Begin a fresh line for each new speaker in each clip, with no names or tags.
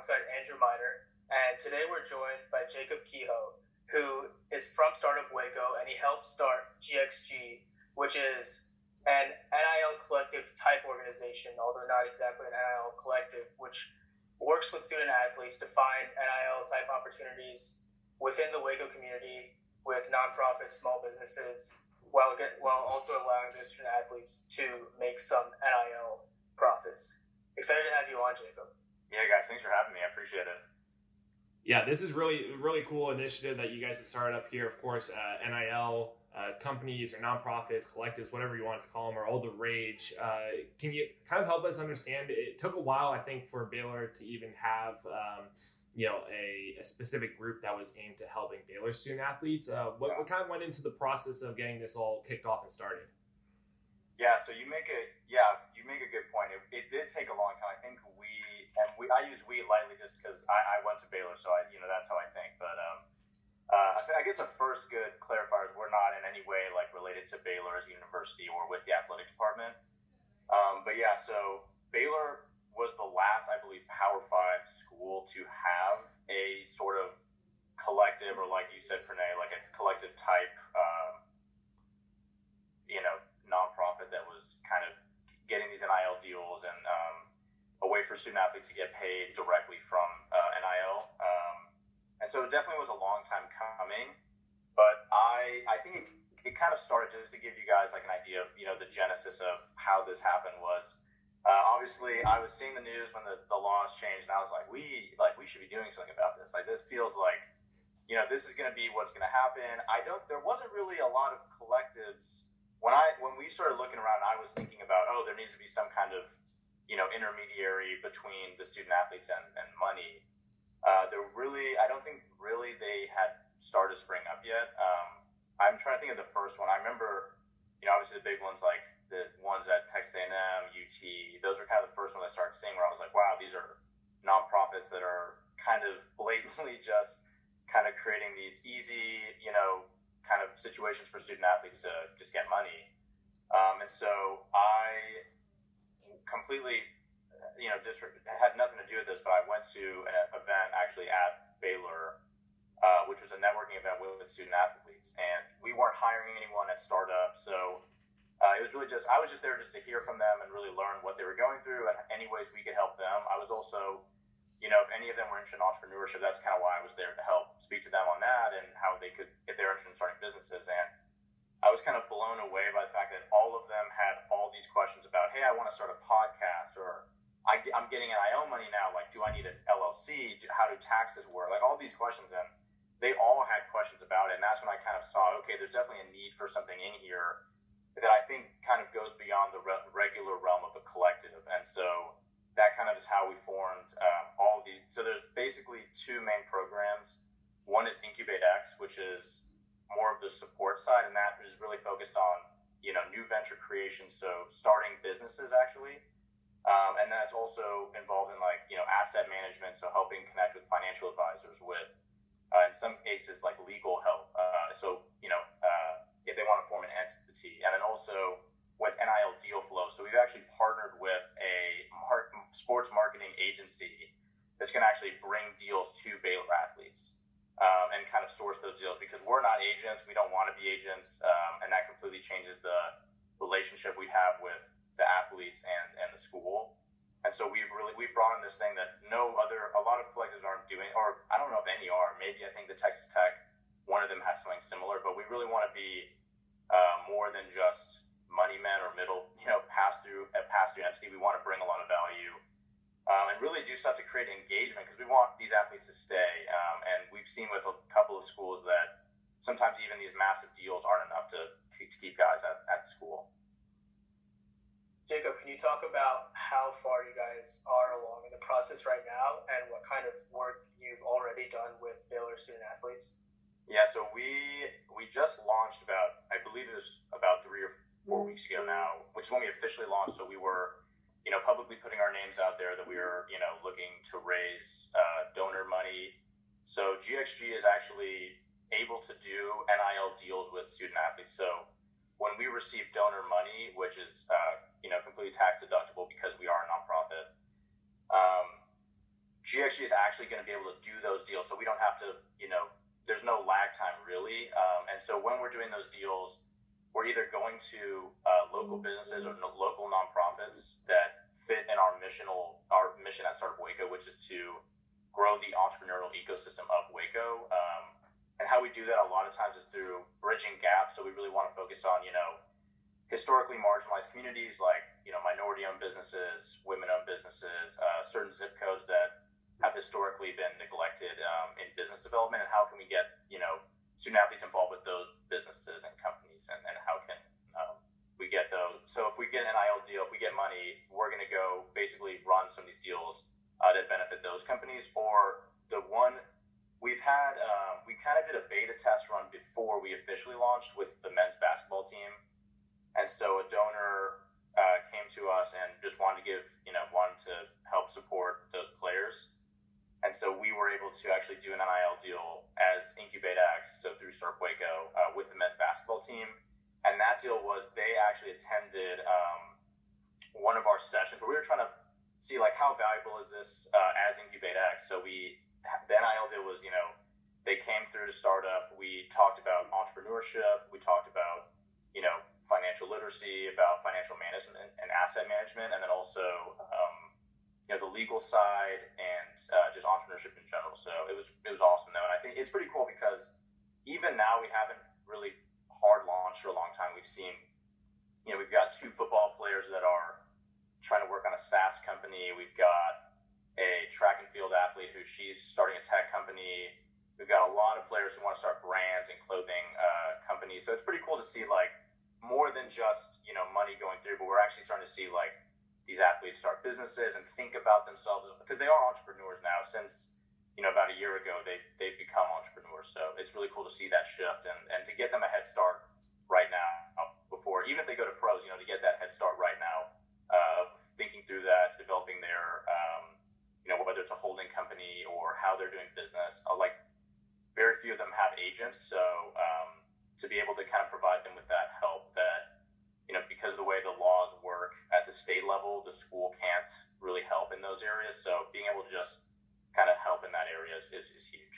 alongside Andrew Miner, and today we're joined by Jacob Kehoe, who is from Startup Waco and he helped start GXG, which is an NIL collective type organization, although not exactly an NIL collective, which works with student athletes to find NIL type opportunities within the Waco community with nonprofits, small businesses, while get, while also allowing those student athletes to make some NIL profits. Excited to have you on, Jacob.
Yeah, guys, thanks for having me. I appreciate it.
Yeah, this is really really cool initiative that you guys have started up here. Of course, uh, NIL uh, companies or nonprofits, collectives, whatever you want to call them, are all the rage. Uh, can you kind of help us understand? It took a while, I think, for Baylor to even have um, you know a, a, specific group that was aimed to helping Baylor student athletes. Uh, what, what, kind of went into the process of getting this all kicked off and started?
Yeah, so you make a yeah you make a good point. It, it did take a long time. I think we and we I use we lightly just because I, I went to Baylor, so I you know that's how I think. But um, uh, I, guess a first good clarifier is we're not in any way like related to Baylor as a university or with the athletic department. Um, but yeah, so Baylor was the last, I believe, Power Five school to have a sort of collective, or like you said, Pranay, like a collective type, um, you know, nonprofit that was kind of getting these NIL deals and um, a way for student athletes to get paid directly from uh, NIL. Um, and so it definitely was a long time coming, but I I think it, it kind of started just to give you guys like an idea of you know the genesis of how this happened was uh, obviously, I was seeing the news when the, the laws changed, and I was like, we like we should be doing something about this. Like this feels like, you know, this is going to be what's going to happen. I don't. There wasn't really a lot of collectives when I when we started looking around. I was thinking about, oh, there needs to be some kind of, you know, intermediary between the student athletes and, and money. Uh, there really, I don't think really they had started spring up yet. Um, I'm trying to think of the first one. I remember, you know, obviously the big ones like the ones at Texas A&M, UT, those were kind of the first ones I started seeing where I was like, wow, these are nonprofits that are kind of blatantly just kind of creating these easy, you know, kind of situations for student athletes to just get money. Um, and so I completely, you know, just had nothing to do with this, but I went to an event actually at Baylor, uh, which was a networking event with, student athletes. And we weren't hiring anyone at startup. So uh, it was really just I was just there just to hear from them and really learn what they were going through and any ways we could help them. I was also, you know, if any of them were interested in entrepreneurship, that's kind of why I was there to help speak to them on that and how they could if they're interested in starting businesses. And I was kind of blown away by the fact that all of them had all these questions about, hey, I want to start a podcast or I, am getting an IO money now. Like, do I need an LLC? How do taxes work? Like all these questions and they all had questions about it. And that's when I kind of saw, okay, there's definitely a need for something in here that I think kind of goes beyond the re- regular realm of a collective. And so that kind of is how we formed um, all these. So there's basically two main programs. One is Incubate X, which is more of the support side, and that is really focused on you know new venture creation, so starting businesses actually. Um, and that's also involved in like you know asset management, so helping connect with financial advisors, with uh, in some cases like legal help. Uh, so you know uh, if they want to form an entity, and then also with NIL deal flow. So we've actually partnered with a mar- sports marketing agency that's going to actually bring deals to Baylor um, and kind of source those deals because we're not agents. We don't want to be agents, um, and that completely changes the relationship we have with the athletes and, and the school. And so we've really we've brought in this thing that no other a lot of collectives aren't doing, or I don't know if any are. Maybe I think the Texas Tech one of them has something similar, but we really want to be uh, more than just money men or middle, you know, pass through a pass through entity. We want to bring a lot of value um, and really do stuff to create engagement because we want these athletes to stay. Seen with a couple of schools that sometimes even these massive deals aren't enough to, to keep guys at, at school.
Jacob, can you talk about how far you guys are along in the process right now and what kind of work you've already done with Baylor student athletes?
Yeah, so we we just launched about I believe it was about three or four weeks ago now, which is when we officially launched. So we were, you know, publicly putting our names out there that we were, you know, looking to raise uh, donor money. So GXG is actually able to do NIL deals with student athletes. So when we receive donor money, which is uh, you know completely tax deductible because we are a nonprofit, um, GXG is actually going to be able to do those deals. So we don't have to you know there's no lag time really. Um, and so when we're doing those deals, we're either going to uh, local businesses or no, local nonprofits that fit in our missional our mission at Startup Waco, which is to grow the entrepreneurial ecosystem of Waco. Um, and how we do that a lot of times is through bridging gaps. So we really want to focus on, you know, historically marginalized communities like, you know, minority owned businesses, women owned businesses, uh, certain zip codes that have historically been neglected um, in business development. And how can we get, you know, student athletes involved with those businesses and companies and, and how can um, we get those. So if we get an NIL deal, if we get money, we're going to go basically run some of these deals uh, that benefit those companies or the one we've had um, we kind of did a beta test run before we officially launched with the men's basketball team. And so a donor uh, came to us and just wanted to give you know wanted to help support those players. And so we were able to actually do an nil deal as incubate x so through Startup Waco uh, with the men's basketball team. And that deal was they actually attended um, one of our sessions. Where we were trying to see like how valuable is this uh, as incubate x so we the NIL deal was, you know, they came through to startup. We talked about entrepreneurship. We talked about, you know, financial literacy, about financial management and asset management, and then also, um, you know, the legal side and uh, just entrepreneurship in general. So it was it was awesome though, and I think it's pretty cool because even now we haven't really hard launched for a long time. We've seen, you know, we've got two football players that are trying to work on a SaaS company. We've got a track and field athlete who she's starting a tech company. We've got a lot of players who want to start brands and clothing uh, companies. So it's pretty cool to see like more than just you know money going through, but we're actually starting to see like these athletes start businesses and think about themselves because they are entrepreneurs now. Since you know about a year ago, they they've become entrepreneurs. So it's really cool to see that shift and and to get them a head start right now before even if they go to pros, you know, to get that head start right now. Uh, thinking through that, developing their um, you know, whether it's a holding company or how they're doing business. Uh, like very few of them have agents, so um, to be able to kind of provide them with that help, that you know, because of the way the laws work at the state level, the school can't really help in those areas. So being able to just kind of help in that area is, is, is huge.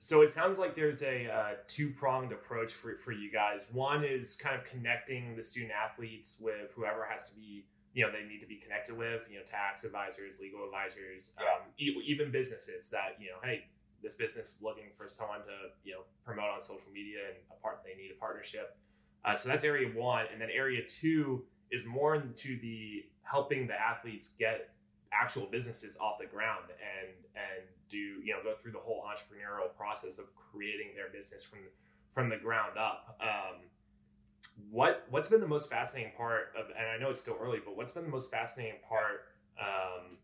So it sounds like there's a uh, two pronged approach for, for you guys. One is kind of connecting the student athletes with whoever has to be you know they need to be connected with you know tax advisors legal advisors
yeah.
um, e- even businesses that you know hey this business is looking for someone to you know promote on social media and a part they need a partnership. Uh, so that's area one. And then area two is more into the helping the athletes get actual businesses off the ground and and do you know go through the whole entrepreneurial process of creating their business from from the ground up. Um, what what's been the most fascinating part of and i know it's still early but what's been the most fascinating part um,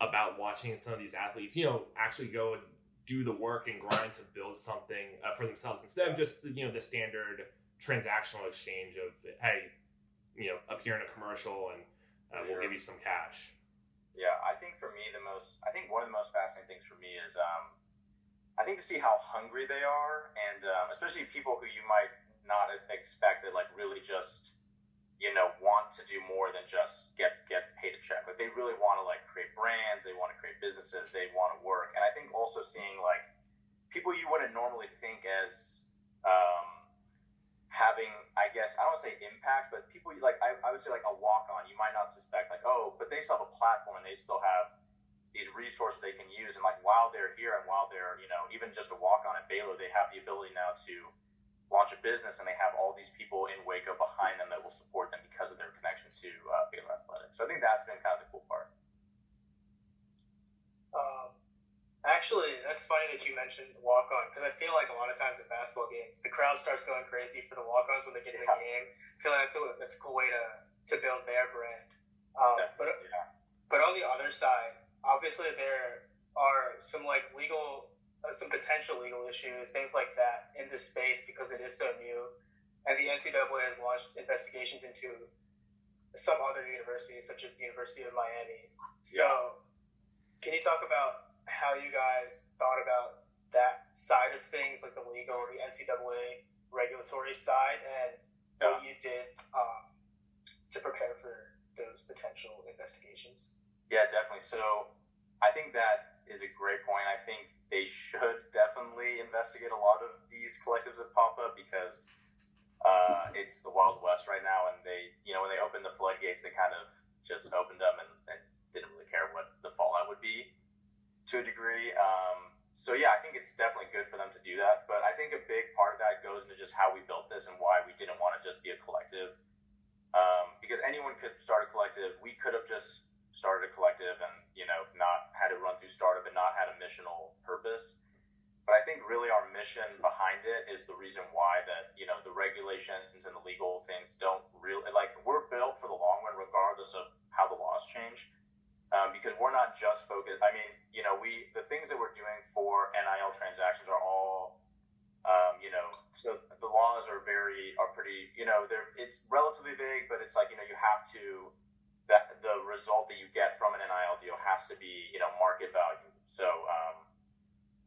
about watching some of these athletes you know actually go and do the work and grind to build something uh, for themselves instead of just you know the standard transactional exchange of hey you know appear in a commercial and uh, we'll give you some cash?
Yeah, I think for me the most I think one of the most fascinating things for me is um, I think to see how hungry they are, and um, especially people who you might not expected, like really just you know want to do more than just get get paid a check. Like they really want to like create brands, they want to create businesses, they want to work, and I think also seeing like people you wouldn't normally think as um, having, I guess, I don't say impact, but people like I, I would say like a walk on, you might not suspect like oh, but they still have a platform and they still have these resources they can use, and like while they're here and while they're you know even just a walk on at Baylor, they have the ability now to launch a business and they have all these people in Waco behind them that will support them because of their connection to uh, Baylor Athletics. So I think that's been kind of the cool part.
Um, actually, that's funny that you mentioned walk on because I feel like a lot of times in basketball games, the crowd starts going crazy for the walk ons when they get in the
Yeah.
game. I feel like that's a, that's a cool way to, to build their brand. Um, but
Yeah.
but on the other side, obviously there are some like legal, some potential legal issues, things like that in this space because it is so new, and the NCAA has launched investigations into some other universities, such as the University of Miami. So, can you talk about how you guys thought about that side of things, like the legal or the NCAA regulatory side, and
Yeah.
what you did um, to prepare for those potential investigations.
Yeah, definitely. So I think that is a great point. I think they should definitely investigate a lot of these collectives that pop up because uh, it's the Wild West right now, and they, you know, when they opened the floodgates, they kind of just opened them and, and didn't really care what the fallout would be to a degree. Um, so yeah, I think it's definitely good for them to do that. But I think a big part of that goes into just how we built this and why we didn't want to just be a collective. Um, because anyone could start a collective. We could have just started a collective and you know not run through startup and not had a missional purpose. But I think really our mission behind it is the reason why that you know the regulations and the legal things don't really like we're built for the long run regardless of how the laws change. Um, because we're not just focused. I mean, you know, we the things that we're doing for NIL transactions are all, um, you know, so the laws are very are pretty. You know, they're it's relatively vague, but it's like you know you have to the result that you get from an NIL deal has to be you know market value. So um,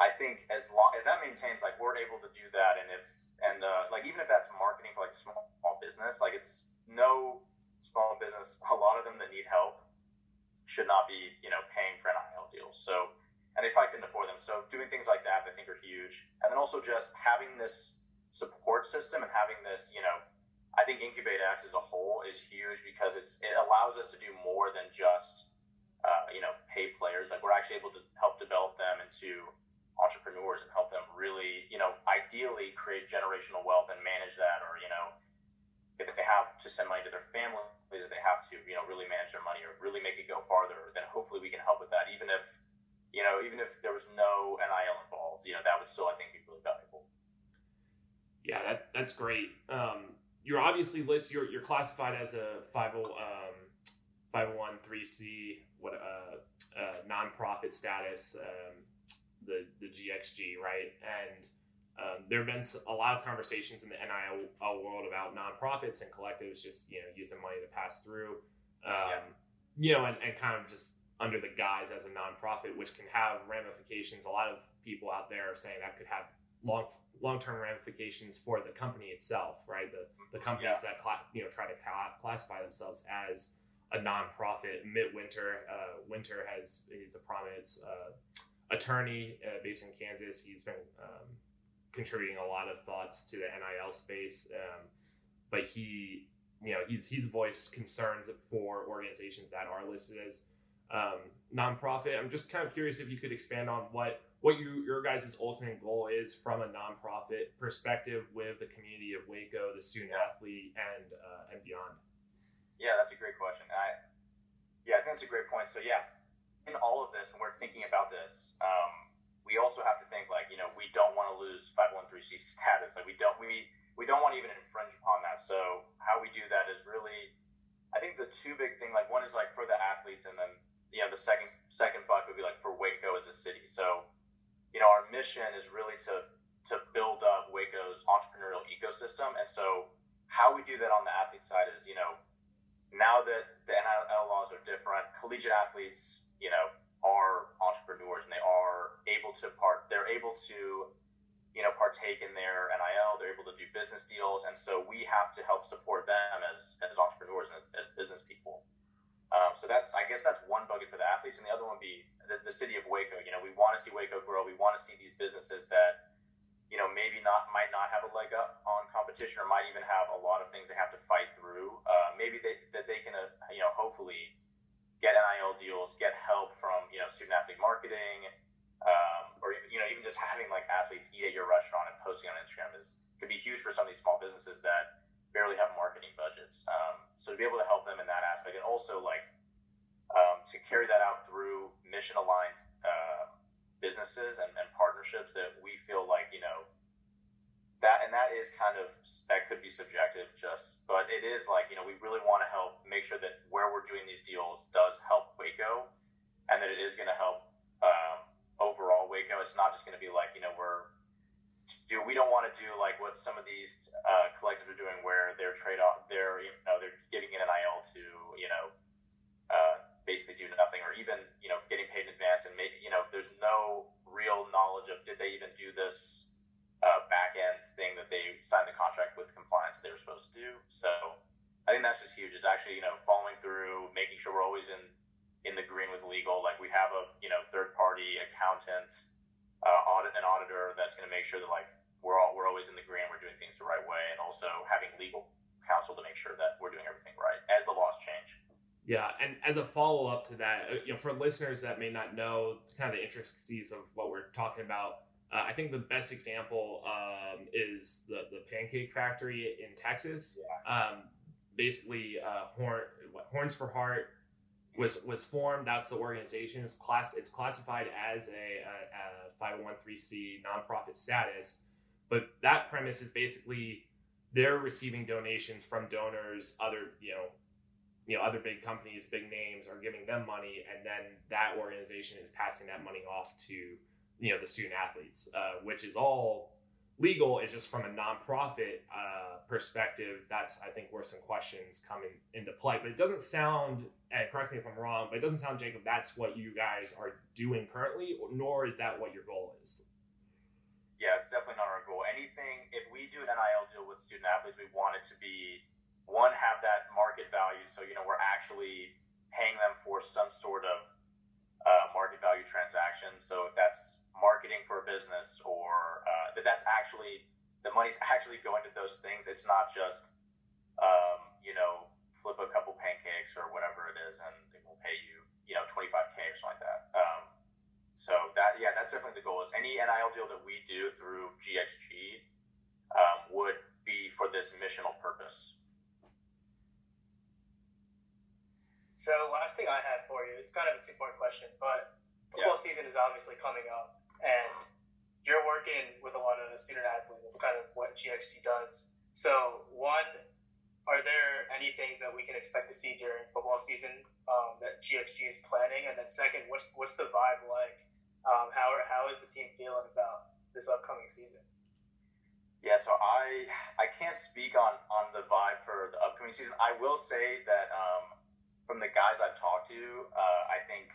I think as long if that maintains like we're able to do that, and if and uh, like even if that's marketing for like small, small business, like it's no small business. A lot of them that need help should not be you know paying for an NIL deals. So and they probably couldn't afford them. So doing things like that, I think, are huge. And then also just having this support system and having this, you know, I think Incubate X as a whole is huge because it's it allows us to do more than just uh, you know pay players. Like we're actually able to help develop them into entrepreneurs and help them really, you know, ideally create generational wealth and manage that, or you know, if they have to send money to their families, if they have to, you know, really manage their money or really make it go farther, then hopefully we can help with that. Even if, you know, even if there was no NIL involved, you know, that would still, I think, be really valuable.
Yeah, that, that's great. Um, you're obviously listed. You're, you're classified as a 50 um, 501c what uh, uh, nonprofit status, um, the the GXG, right? And um, there have been a lot of conversations in the NIL world about nonprofits and collectives just you know using money to pass through, um,
Yeah.
you know, and, and kind of just under the guise as a nonprofit, which can have ramifications. A lot of people out there are saying that could have long long term ramifications for the company itself, right? The the companies that cla- you know try to cla- classify themselves as a nonprofit. Mit Winter, uh, Winter has he's a prominent uh, attorney uh, based in Kansas. He's been um, contributing a lot of thoughts to the NIL space, um, but he you know he's he's voiced concerns for organizations that are listed as um, nonprofit. I'm just kind of curious if you could expand on what what you, your guys' ultimate goal is from a nonprofit perspective with the community of Waco, the student athlete, and uh, and beyond.
Yeah, that's a great question. I, yeah, I think that's a great point. So yeah, in all of this, when we're thinking about this, um, we also have to think like you know we don't want to lose 513c status. Like we don't we we don't want to even infringe upon that. So how we do that is really, I think the two big thing like one is like for the athletes, and then you know the second second bucket would be like for Waco as a city. So you know our mission is really to to build up Waco's entrepreneurial ecosystem, and so how we do that on the athlete side is you know now that the NIL laws are different, collegiate athletes, you know, are entrepreneurs and they are able to part. They're able to, you know, partake in their NIL. They're able to do business deals, and so we have to help support them as as entrepreneurs and as, business people. Um, so that's, I guess, that's one bucket for the athletes, and the other one would be the, the city of Waco. You know, we want to see Waco grow. We want to see these businesses that you know, maybe not might not have a leg up on competition, or might even have a lot of things they have to fight through. Uh, maybe they, that they can, uh, you know, hopefully get NIL deals, get help from you know student athlete marketing, um, or even, you know even just having like athletes eat at your restaurant and posting on Instagram is could be huge for some of these small businesses that barely have marketing budgets. Um, so to be able to help them in that aspect, and also like um, to carry that out through mission aligned. Uh, businesses and, and partnerships that we feel like you know that and that is kind of that could be subjective just but it is like you know we really want to help make sure that where we're doing these deals does help waco and that it is going to help um, overall waco. It's not just going to be like you know we're do we don't want to do like what some of these uh, collectives are doing where they're trade off they're you know they're giving in an nil to you know basically do nothing or even you know getting paid in advance and maybe you know there's no real knowledge of did they even do this uh, back end thing that they signed the contract with compliance they were supposed to do. So I think that's just huge. Is actually you know following through, making sure we're always in in the green with legal. Like we have a you know third party accountant, uh, audit an auditor that's going to make sure that like we're all we're always in the green. We're doing things the right way, and also having legal counsel to make sure that we're doing everything right as the laws change.
Yeah, and as a follow up to that, uh, you know, for listeners that may not know kind of the intricacies of what we're talking about, uh, I think the best example um, is the the Pancake Factory in Texas.
Yeah.
Um, basically, uh, Horn, what, Horns for Heart was was formed. That's the organization. It's class. It's classified as a, a, a 501c nonprofit status, but that premise is basically they're receiving donations from donors, other you know you know other big companies big names are giving them money and then that organization is passing that money off to you know the student athletes uh, which is all legal. It's just from a nonprofit uh, perspective that's i think where some questions come in, into play. But it doesn't sound and correct me if i'm wrong but it doesn't sound jacob that's what you guys are doing currently nor is that what your goal is?
Yeah it's definitely not our goal. Anything if we do an nil deal with student athletes we want it to be one have that market value. So you know we're actually paying them for some sort of uh, market value transaction. So if that's marketing for a business or uh, that that's actually the money's actually going to those things it's not just um, you know flip a couple pancakes or whatever it is and it will pay you you know 25k or something like that. Um, so that yeah that's definitely the goal is any nil deal that we do through gxg um, would be for this missional purpose
So last thing I had for you, it's kind of a two part question, but football yeah. season is obviously coming up, and you're working with a lot of student athletes. That's kind of what GXG does. So one, are there any things that we can expect to see during football season um, that GXG is planning? And then second, what's what's the vibe like? Um, how how is the team feeling about this upcoming season?
Yeah, so I I can't speak on on the vibe for the upcoming season. I will say that um, from the guys I've talked to, uh, I think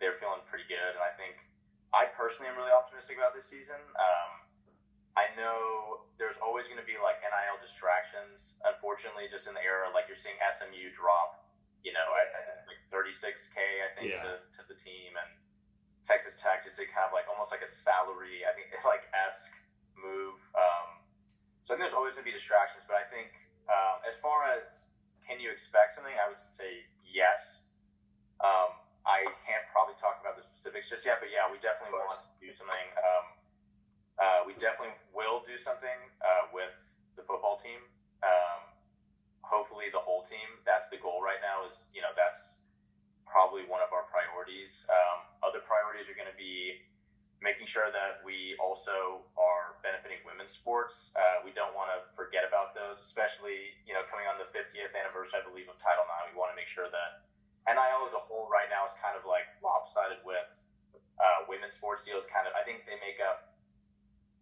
they're feeling pretty good, and I think I personally am really optimistic about this season. Um, I know there's always going to be like NIL distractions. Unfortunately, just in the era, like you're seeing SMU drop, you know, at, at like 36k, I think, yeah. to, to the team, and Texas Tech just to kind of like almost like a salary, I think, like esque move. Um, so I think there's always going to be distractions, but I think um, as far as can you expect something, I would say yes. Um, I can't probably talk about the specifics just yet, but yeah, we definitely want to do something. Um, uh, we definitely will do something uh, with the football team. Um, hopefully, the whole team. That's the goal right now. Is you know that's probably one of our priorities. Um, other priorities are going to be making sure that we also are benefiting women's sports. Uh, we don't want to forget about those, especially you know coming on the 50th anniversary, I believe, of Title IX. We want to make sure that NIL as a whole right now is kind of like lopsided with uh, women's sports deals. Kind of, I think they make up.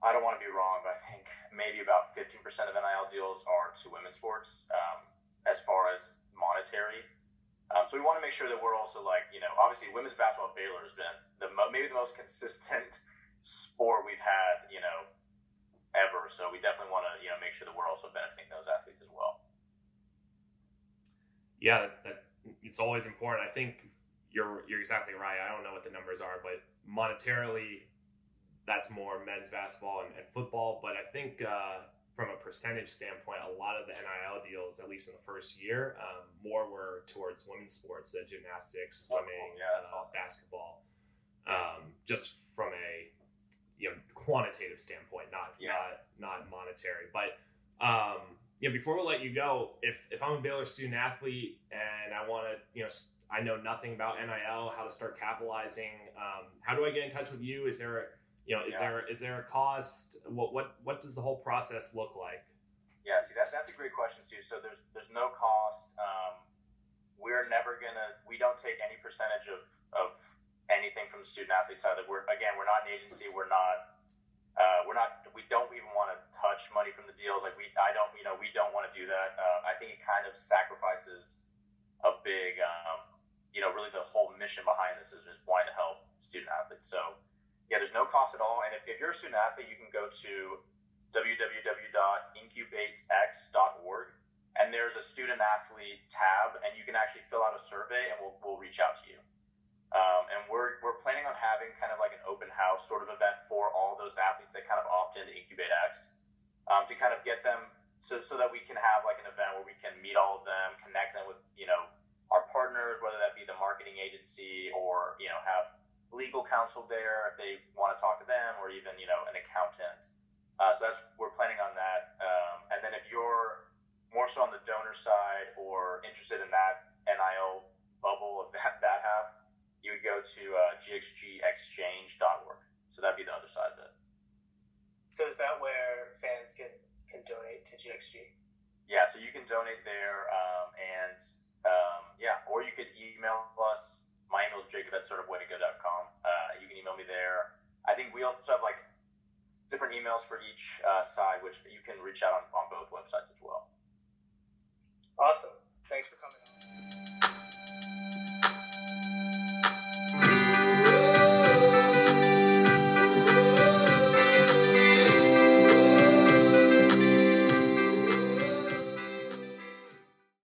I don't want to be wrong, but I think maybe about 15% of NIL deals are to women's sports um, as far as monetary. Um, so we want to make sure that we're also like, you know, obviously women's basketball at Baylor has been the mo- maybe the most consistent sport we've had, you know, ever. So we definitely want to, you know, make sure that we're also benefiting those athletes as well.
Yeah, that, it's always important. I think you're you're exactly right. I don't know what the numbers are, but monetarily, that's more men's basketball and, and football. But I think uh, from a percentage standpoint, a lot of the NIL deals, at least in the first year, um, more were towards women's sports, uh, gymnastics, swimming,
yeah,
uh, awesome. basketball. Um, just from a you know quantitative standpoint, not yeah. not not monetary. But um, you know, before we let you go, if if I'm a Baylor student athlete and I want to, you know, I know nothing about NIL, how to start capitalizing, um, how do I get in touch with you? Is there a you know, is yeah. there is there a cost? What what what does the whole process look like?
Yeah, see that that's a great question too. So there's there's no cost. Um, we're never gonna we don't take any percentage of of anything from the student athlete side. That we're again we're not an agency. We're not uh, we're not we don't even want to touch money from the deals. Like we I don't you know we don't want to do that. Uh, I think it kind of sacrifices a big um, you know really the whole mission behind this is just wanting to help student athletes. So yeah, there's no cost at all. And if, if you're a student athlete, you can go to www.incubatex.org and there's a student athlete tab, and you can actually fill out a survey, and we'll, we'll reach out to you. Um, and we're, we're planning on having kind of like an open house sort of event for all those athletes that kind of opt into Incubate X um, to kind of get them so, so that we can have like an event where we can meet all of them, connect them with, you know, our partners, whether that be the marketing agency or, you know, have legal counsel there if they want to talk to them or even, you know, an accountant. Uh, so that's, we're planning on that. Um, and then if you're more so on the donor side or interested in that NIL bubble of that, that half, you would go to uh, gxgexchange.org. So that'd be the other side of it.
So is that where fans can, can donate to GXG?
Yeah, so you can donate there, um, and um, yeah, or you could email us. Is jacob at startupwaco.com. Uh, you can email me there. I think we also have like different emails for each uh, side, which you can reach out on, on both websites as well.
Awesome. Thanks for coming on.